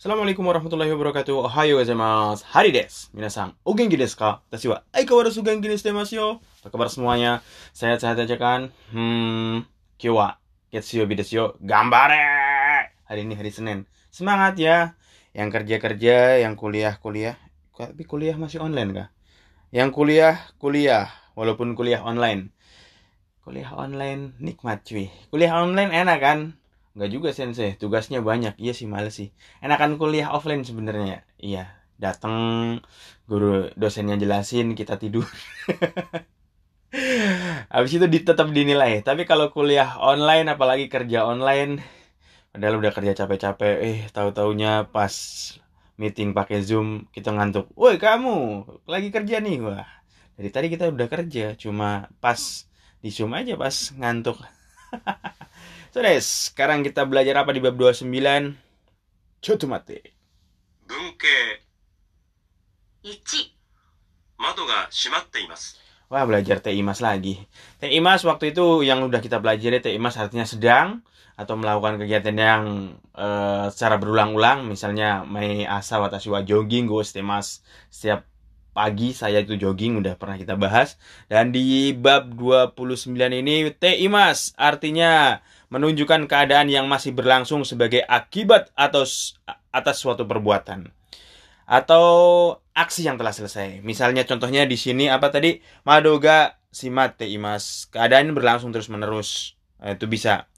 Assalamualaikum warahmatullahi wabarakatuh. Ohayo gozaimasu. Hari desu. Minasan, o genki desu ka? Tashi wa aikawarazu genki ni shite masu yo. Apa kabar semuanya? Sehat-sehat aja kan? Hmm, kyo wa getsuyobi desu yo. Gambare! Hari ini hari Senin. Semangat ya. Yang kerja-kerja, yang kuliah-kuliah. Tapi kuliah masih online kah? Yang kuliah, kuliah. Walaupun kuliah online. Kuliah online nikmat cuy. Kuliah online enak kan? Enggak juga sensei, tugasnya banyak. Iya sih males sih. Enakan kuliah offline sebenarnya. Iya, datang guru dosennya jelasin, kita tidur. Habis itu tetap dinilai. Tapi kalau kuliah online apalagi kerja online, padahal udah kerja capek-capek, eh tahu-taunya pas meeting pakai Zoom kita ngantuk. Woi, kamu lagi kerja nih, wah. Dari tadi kita udah kerja, cuma pas di Zoom aja pas ngantuk. So guys, sekarang kita belajar apa di bab 29? Coto mate. Bunke. Ichi. Mato ga shimatte imasu. Wah, belajar teimas lagi. Teimas waktu itu yang udah kita pelajari teimas artinya sedang atau melakukan kegiatan yang uh, secara berulang-ulang misalnya mai asa watashi wa jogging go temas setiap pagi saya itu jogging udah pernah kita bahas dan di bab 29 ini teimas artinya menunjukkan keadaan yang masih berlangsung sebagai akibat atau atas suatu perbuatan atau aksi yang telah selesai. Misalnya contohnya di sini apa tadi? Madoga simate imas. Keadaan berlangsung terus-menerus. Nah, itu bisa.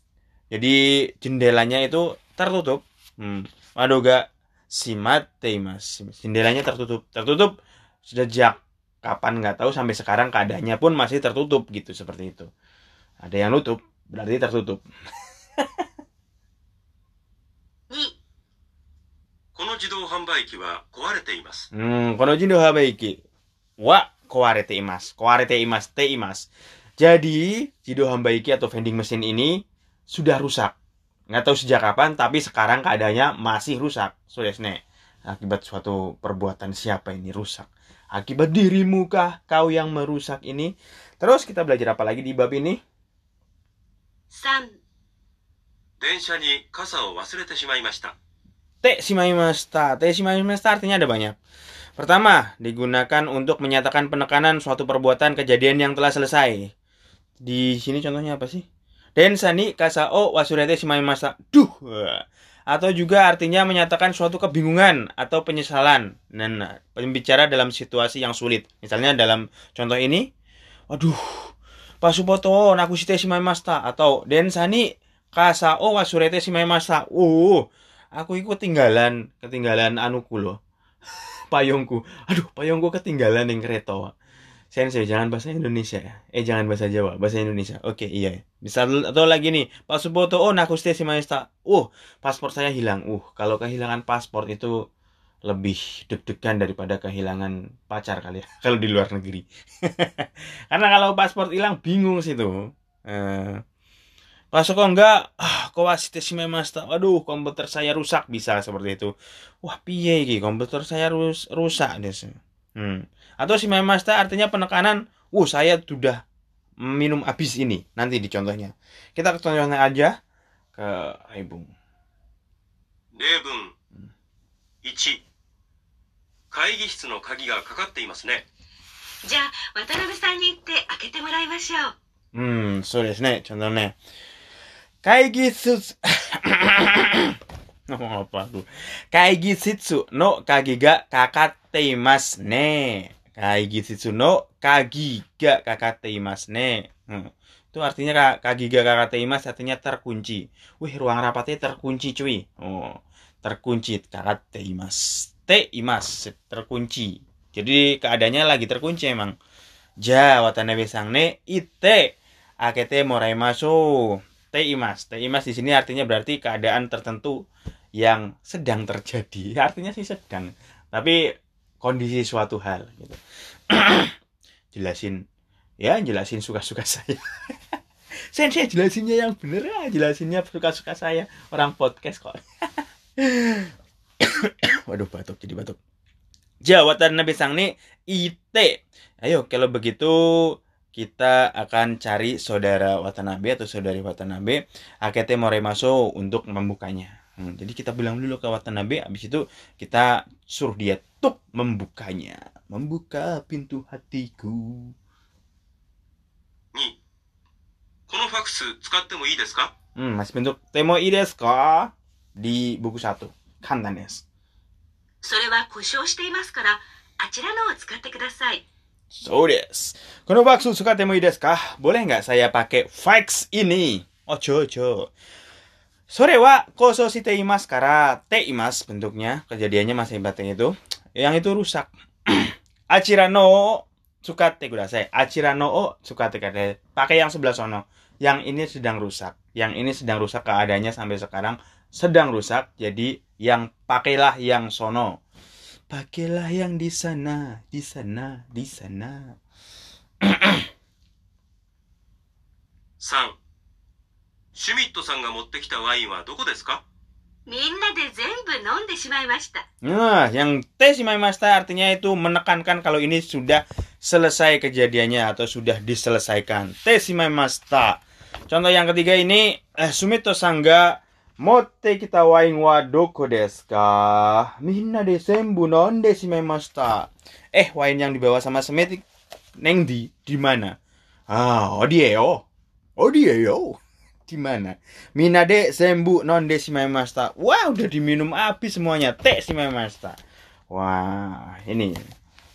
Jadi jendelanya itu tertutup. Hmm. Madoga simate imas. Jendelanya tertutup. Tertutup sejak kapan nggak tahu sampai sekarang keadaannya pun masih tertutup gitu seperti itu. Ada yang nutup berarti tertutup. 2、この自動販売機は壊れています Hmm, kono jindo habaiki wa kowarete imas. Kowarete imas te imas. Jadi, jido hambaiki atau vending mesin ini sudah rusak. Nggak tahu sejak kapan, tapi sekarang keadaannya masih rusak. So, ne. Akibat suatu perbuatan siapa ini rusak? Akibat dirimu kah kau yang merusak ini? Terus kita belajar apa lagi di bab ini? 3、電車に傘を忘れてしまいました Te shimaimashita. Te shimaimashita artinya ada banyak. Pertama, digunakan untuk menyatakan penekanan suatu perbuatan kejadian yang telah selesai. Di sini contohnya apa sih? Densani kasao wasurete shimaimashita. Duh. Atau juga artinya menyatakan suatu kebingungan atau penyesalan. Dan pembicara dalam situasi yang sulit. Misalnya dalam contoh ini, waduh, pasupoto nakushite shimaimashita atau densani kasao wasurete shimaimashita. Uh, aku ikut ketinggalan ketinggalan anuku loh. Payungku. Aduh payungku ketinggalan yang kereta Sensei jangan bahasa Indonesia ya. eh jangan bahasa Jawa bahasa Indonesia. Oke iya bisa atau lagi nih pasupoto oh nakuste si maesta uh paspor saya hilang. Uh kalau kehilangan paspor itu lebih deg-degan daripada kehilangan pacar kali ya kalau di luar negeri karena kalau paspor hilang bingung sih tuh eh Masuk kok enggak, ah, kok wasite shimemashita. Waduh, komputer saya rusak bisa seperti itu. Wah, piye iki komputer saya rus rusak des. Hmm. Atau shimemashita artinya penekanan, uh, saya sudah minum habis ini. Nanti di contohnya. Kita ke contohnya aja ke Aibung. 例文1会議室の鍵がかかっていますね。じゃあ、渡辺さんに行って開けてもらいましょう。うん、そうですね。ちょっとね。会議室、no, aku. 会議室の鍵がかかっていますね。会議室の鍵がかかっていますね。うん。Itu artinya kagi gaga kata imas artinya terkunci. Wih, ruang rapatnya terkunci cuy. Oh, terkunci kakak imas. Te imas terkunci. Jadi keadaannya lagi terkunci emang. Ja watanabe sang ne ite akete moraimasu. Te imas. Te imas di sini artinya berarti keadaan tertentu yang sedang terjadi. Artinya sih sedang. Tapi kondisi suatu hal gitu. jelasin ya jelasin suka-suka saya. Sensei jelasinnya yang bener ya, jelasinnya suka-suka saya. Orang podcast kok. Waduh batuk jadi batuk. Jawatan Nabi Sang ini IT. Ayo kalau begitu kita akan cari saudara Watanabe atau saudari Watanabe Akete Moremaso untuk membukanya. Hmm, jadi kita bilang dulu ke Watanabe, habis itu kita suruh dia tuk membukanya. Membuka pintu hatiku. Nih, kono fax Hmm, masih bentuk temo ii desu Di buku satu. Kantan desu. それは故障していますからあちらのを使ってください So desu. Kono baksu suka temo desu ka? Boleh nggak saya pakai fax ini? Ojo ojo. Sore wa koso shite imasu kara te imas bentuknya kejadiannya masih batin itu yang itu rusak. Achira no tsukate kudasai. Achira no o tsukate kudasai. Pakai yang sebelah sono. Yang ini sedang rusak. Yang ini sedang rusak keadaannya sampai sekarang sedang rusak. Jadi yang pakailah yang sono. Pakailah yang di sana, di sana, di sana. 3シュミットさんが持ってきたワインはどこですかみんなで全部飲んでしまいました Nah, yang te shimai-mashita artinya itu menekankan kalau ini sudah selesai kejadiannya atau sudah diselesaikan. Te shimai-mashita. Contoh yang ketiga ini, eh, Sumito sangga motte kita wain wa doko desu ka? Minna de senbu nonde shimai-mashita. Eh, wine yang dibawa sama Smith neng di di mana? Ah, dia yo. Dia yo. Di mana? Minade sembu non desimemasta. Wah, udah diminum habis semuanya. Teh simemasta. Wah, ini.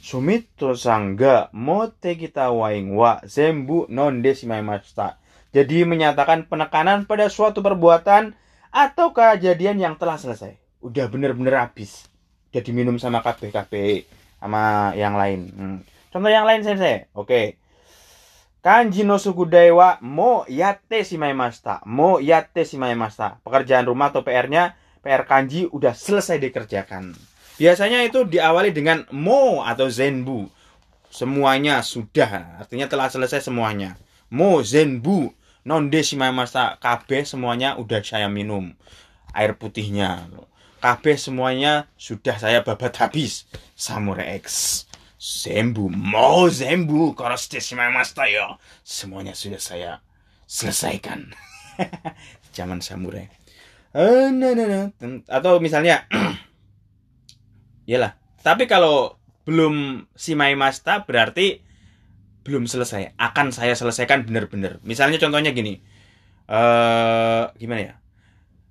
Sumito sangga mote kita waing wa sembu non desimemasta. Jadi menyatakan penekanan pada suatu perbuatan atau kejadian yang telah selesai. Udah bener-bener habis. Udah diminum sama KBKB sama yang lain. Hmm. Contoh yang lain sensei. Oke. Kanji no sukudai wa mo yatte shimaimashita. Mo yatte shimaimashita. Pekerjaan rumah atau PR-nya, PR kanji udah selesai dikerjakan. Biasanya itu diawali dengan mo atau zenbu. Semuanya sudah, artinya telah selesai semuanya. Mo zenbu nonde shimaimashita. Kabeh semuanya udah saya minum. Air putihnya. Kabeh semuanya sudah saya babat habis. Samurai X. Zembu, mau zembu, koroste shimamashita yo. Semuanya sudah saya selesaikan. Zaman samurai. Eh, nah, nah, nah. Atau misalnya, Yalah. Tapi kalau belum shimaimashita berarti belum selesai. Akan saya selesaikan benar-benar. Misalnya contohnya gini. Eh, gimana ya?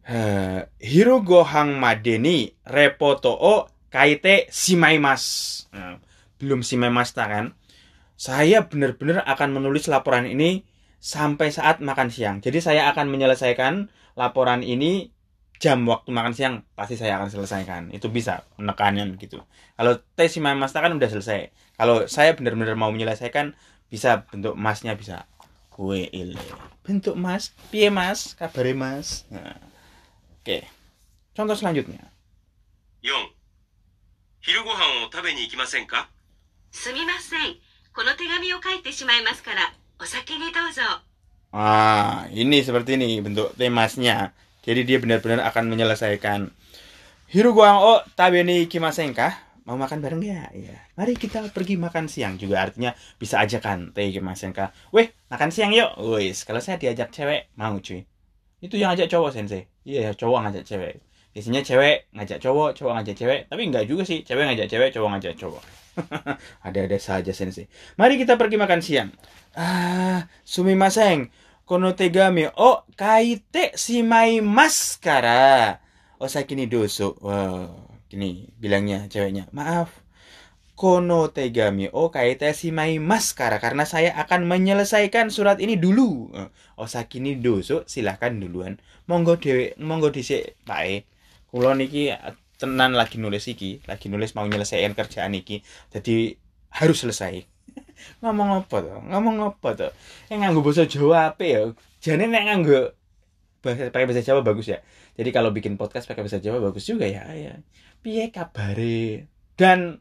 Eh, Hiro gohang madeni repoto o kaite shimaimasu. Nah, belum shimemashita kan. Saya benar-benar akan menulis laporan ini sampai saat makan siang. Jadi saya akan menyelesaikan laporan ini jam waktu makan siang pasti saya akan selesaikan. Itu bisa penekanan gitu. Kalau tes shimemashita kan udah selesai. Kalau saya benar-benar mau menyelesaikan bisa bentuk masnya bisa kue ile. Bentuk mas, piye mas, kabare mas. Nah. Oke. Contoh selanjutnya. 4昼ご飯を食べに行きませんかすみませんこの手紙を書いてしまいますからお先にどうぞ Ah, ini seperti ini bentuk temasnya. Jadi dia benar-benar akan menyelesaikan. Hiruguang o tabeni kimasen kah? Mau makan bareng ya? Iya. Mari kita pergi makan siang juga artinya bisa ajakan teh kimasen kah? Weh, makan siang yuk. Wis, kalau saya diajak cewek mau cuy. Itu yang ajak cowok sensei. Iya, cowok ngajak cewek. Biasanya cewek ngajak cowok, cowok ngajak cewek. Tapi enggak juga sih, cewek ngajak cewek, cowok ngajak cowok. Ada-ada saja sensei. Mari kita pergi makan siang. Ah, Kono tegami o kaite shimaimasu kara. Osaki ni doso. Wow, gini bilangnya ceweknya. Maaf. Kono tegami o kaite shimaimasu kara karena saya akan menyelesaikan surat ini dulu. Eh, Osaki ni doso silahkan duluan. Monggo dewe, monggo dhisik, Pak E. Kula niki tenan lagi nulis iki, lagi nulis mau nyelesain kerjaan iki. Jadi harus selesai. Ngomong apa tuh? Ngomong apa tuh? Yang nganggo bahasa Jawa apa ya? Jane nek nganggo bahasa pakai bahasa Jawa bagus ya. Jadi kalau bikin podcast pakai bahasa Jawa bagus juga ya. ya. Piye kabare? Dan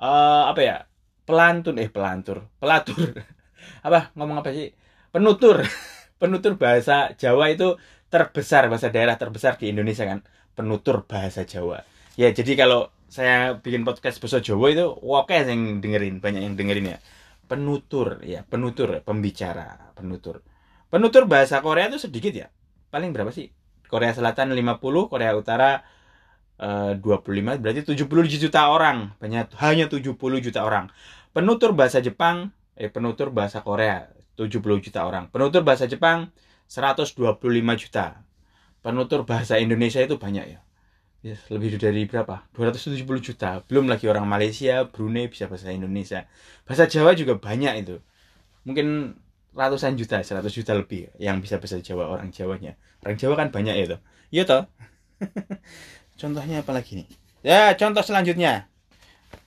eh, apa ya? Pelantun eh pelantur, pelatur. apa ngomong apa sih? Penutur. Penutur bahasa Jawa itu terbesar bahasa daerah terbesar di Indonesia kan. Penutur bahasa Jawa. Ya jadi kalau saya bikin podcast bahasa Jawa itu oke yang dengerin, banyak yang dengerin ya penutur ya penutur pembicara penutur. Penutur bahasa Korea itu sedikit ya. Paling berapa sih? Korea Selatan 50 Korea Utara eh, 25 berarti 70 juta orang. Banyak hanya 70 juta orang. Penutur bahasa Jepang eh penutur bahasa Korea 70 juta orang. Penutur bahasa Jepang 125 juta. Penutur bahasa Indonesia itu banyak ya Ya, lebih dari berapa? 270 juta. Belum lagi orang Malaysia, Brunei bisa bahasa Indonesia. Bahasa Jawa juga banyak itu. Mungkin ratusan juta, 100 juta lebih yang bisa bahasa Jawa orang Jawanya. Orang Jawa kan banyak ya toh. Iya toh. Contohnya apa lagi nih? Ya, contoh selanjutnya.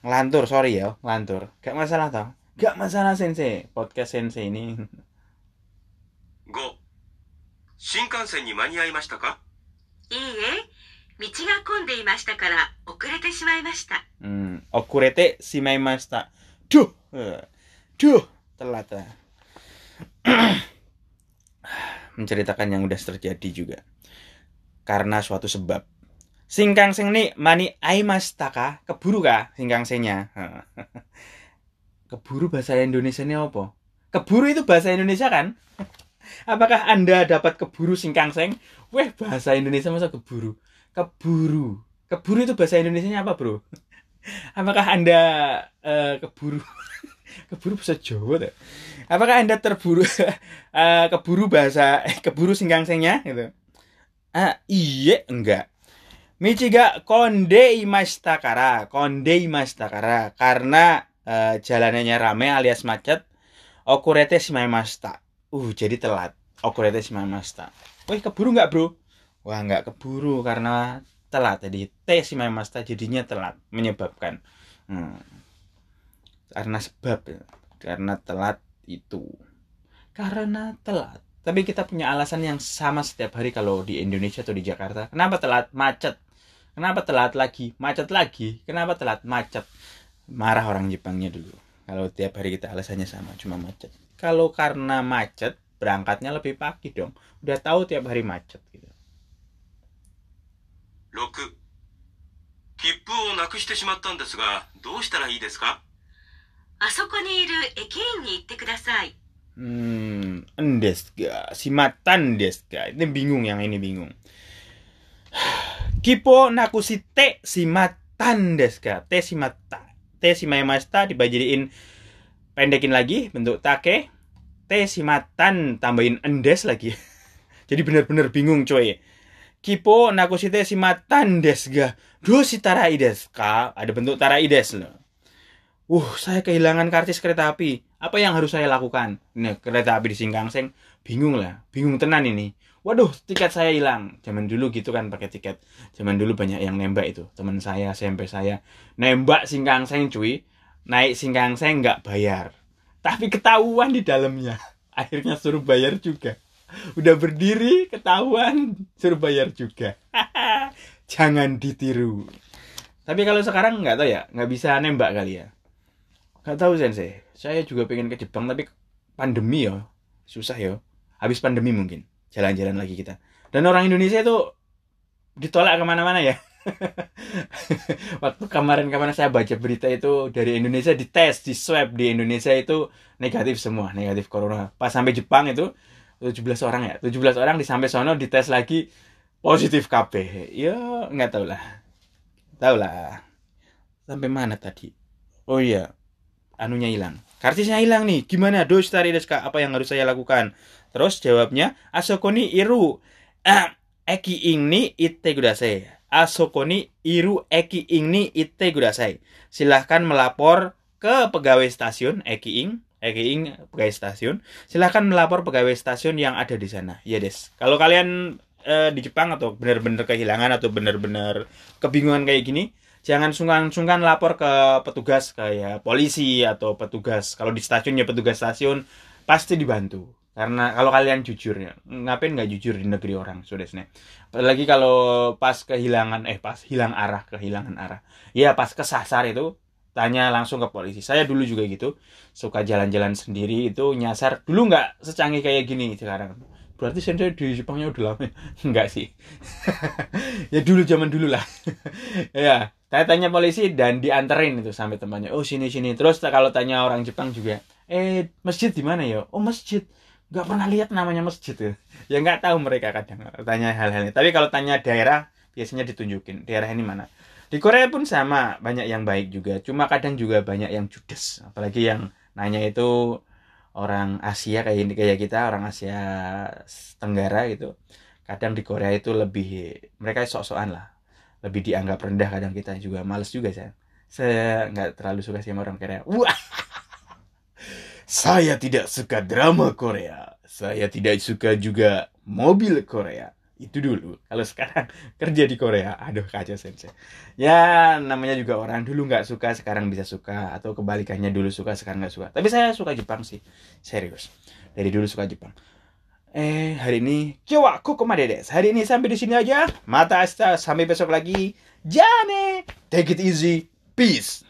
Ngelantur, sorry ya, ngelantur. Gak masalah toh. Gak masalah sensei. Podcast sensei ini. 5新幹線に間に合いましたかいいえ、道が混んでいましたから遅れてしまいました。 Hmm, okurete shimaimashita. Duh. eh, Duh, telat. ah. Menceritakan yang udah terjadi juga. Karena suatu sebab. Singkangseng nih mani aimashita kah? Keburu kah singkangsengnya? Keburu bahasa Indonesia ini apa? Keburu itu bahasa Indonesia kan? Apakah Anda dapat keburu singkangseng? Weh, bahasa Indonesia masa keburu? Keburu. Keburu itu bahasa Indonesianya apa, Bro? Apakah Anda eh, keburu keburu bahasa Jawa tuh? Apakah Anda terburu eh, keburu bahasa eh, keburu singkangsengnya gitu? Ah, iya enggak. Michiga konde imashita kara, konde imashita kara karena eh, jalanannya rame alias macet. Okurete shimaimashita. Uh, jadi telat. Okurete shimaimashita. Wih, keburu nggak, Bro? Wah, nggak keburu karena telat. Jadi T shimaimashita jadinya telat menyebabkan hmm. karena sebab ya. karena telat itu. Karena telat. Tapi kita punya alasan yang sama setiap hari kalau di Indonesia atau di Jakarta. Kenapa telat? Macet. Kenapa telat lagi? Macet lagi. Kenapa telat? Macet. Marah orang Jepangnya dulu. Kalau tiap hari kita alasannya sama, cuma macet. Kalau karena macet, berangkatnya lebih pagi dong. Udah tahu tiap hari macet gitu. 6切符をなくしてしまったんですがどうしたらいいですかあそこにいる駅員に行ってください。 Hmm, endes ga, simatan des ga. Ini bingung yang ini bingung. Kipo nakusite simatan des ga. Te simata. Te simaimasta dibajadiin pendekin lagi bentuk take. Te simatan tambahin endes lagi. Jadi benar-benar bingung coy. Kipo nakusite simatan des ga. Do sitarai des ka. Ada bentuk tarai loh. Uh, saya kehilangan karcis kereta api. Apa yang harus saya lakukan? Nah, kereta api di Singkangseng, bingung lah, bingung tenan ini. Waduh, tiket saya hilang. Zaman dulu gitu kan pakai tiket. Zaman dulu banyak yang nembak itu. Teman saya, SMP saya, nembak Singkangseng cuy. Naik Singkangseng nggak bayar. Tapi ketahuan di dalamnya. Akhirnya suruh bayar juga. Udah berdiri, ketahuan, suruh bayar juga. Jangan ditiru. Tapi kalau sekarang nggak tahu ya, nggak bisa nembak kali ya. Gak tahu sensei. Saya juga pengen ke Jepang tapi pandemi ya. Susah ya. Habis pandemi mungkin. Jalan-jalan lagi kita. Dan orang Indonesia itu ditolak ke mana-mana ya. Waktu kemarin-kemarin saya baca berita itu dari Indonesia dites, di swab di Indonesia itu negatif semua, negatif corona. Pas sampai Jepang itu 17 orang ya, 17 orang di sampai sono dites lagi positif KB. Ya nggak tahu lah, tahu lah. Sampai mana tadi? Oh iya, anunya hilang. Karcisnya hilang nih. Gimana? Dos tari deska. Apa yang harus saya lakukan? Terus jawabnya, Asoko ni iru. Ah, eki ing ni ite kudasai. Asoko ni iru eki ing ni ite kudasai. Silahkan melapor ke pegawai stasiun eki ing. Eki pegawai stasiun. Silahkan melapor pegawai stasiun yang ada di sana. Ya des. Kalau kalian eh, di Jepang atau benar-benar kehilangan atau benar-benar kebingungan kayak gini, jangan sungkan-sungkan lapor ke petugas kayak polisi atau petugas kalau di stasiun ya petugas stasiun pasti dibantu karena kalau kalian jujur ya ngapain nggak jujur di negeri orang sudesne apalagi kalau pas kehilangan eh pas hilang arah kehilangan arah ya pas kesasar itu tanya langsung ke polisi. Saya dulu juga gitu suka jalan-jalan sendiri itu nyasar. Dulu nggak secanggih kayak gini sekarang. Berarti saya di Jepangnya udah lama enggak sih. Ya dulu zaman dulu lah. Ya saya tanya polisi dan dianterin itu sampai temannya oh sini sini. Terus kalau tanya orang Jepang juga eh masjid di mana ya? Oh masjid. Nggak pernah lihat namanya masjid tuh ya nggak tahu mereka kadang tanya hal-hal ini tapi kalau tanya daerah biasanya ditunjukin. Daerah ini mana di Korea pun sama banyak yang baik juga. Cuma kadang juga banyak yang judes. Apalagi yang nanya itu orang Asia kayak ini kayak kita orang Asia Tenggara gitu. Kadang di Korea itu lebih mereka sok-sokan lah. Lebih dianggap rendah kadang kita juga. Males juga saya. Saya nggak terlalu suka sama orang Korea. Wah! Saya tidak suka drama Korea. Saya tidak suka juga mobil Korea itu dulu. Kalau sekarang kerja di Korea. Aduh kacau sensei. Ya namanya juga orang dulu nggak suka sekarang bisa suka. Atau kebalikannya dulu suka sekarang nggak suka. Tapi saya suka Jepang sih. Serius. Dari dulu suka Jepang. Eh hari ini Kyowa kokomade desu hari ini sampai di sini aja. Mata asta sampai besok lagi. Jane take it easy. Peace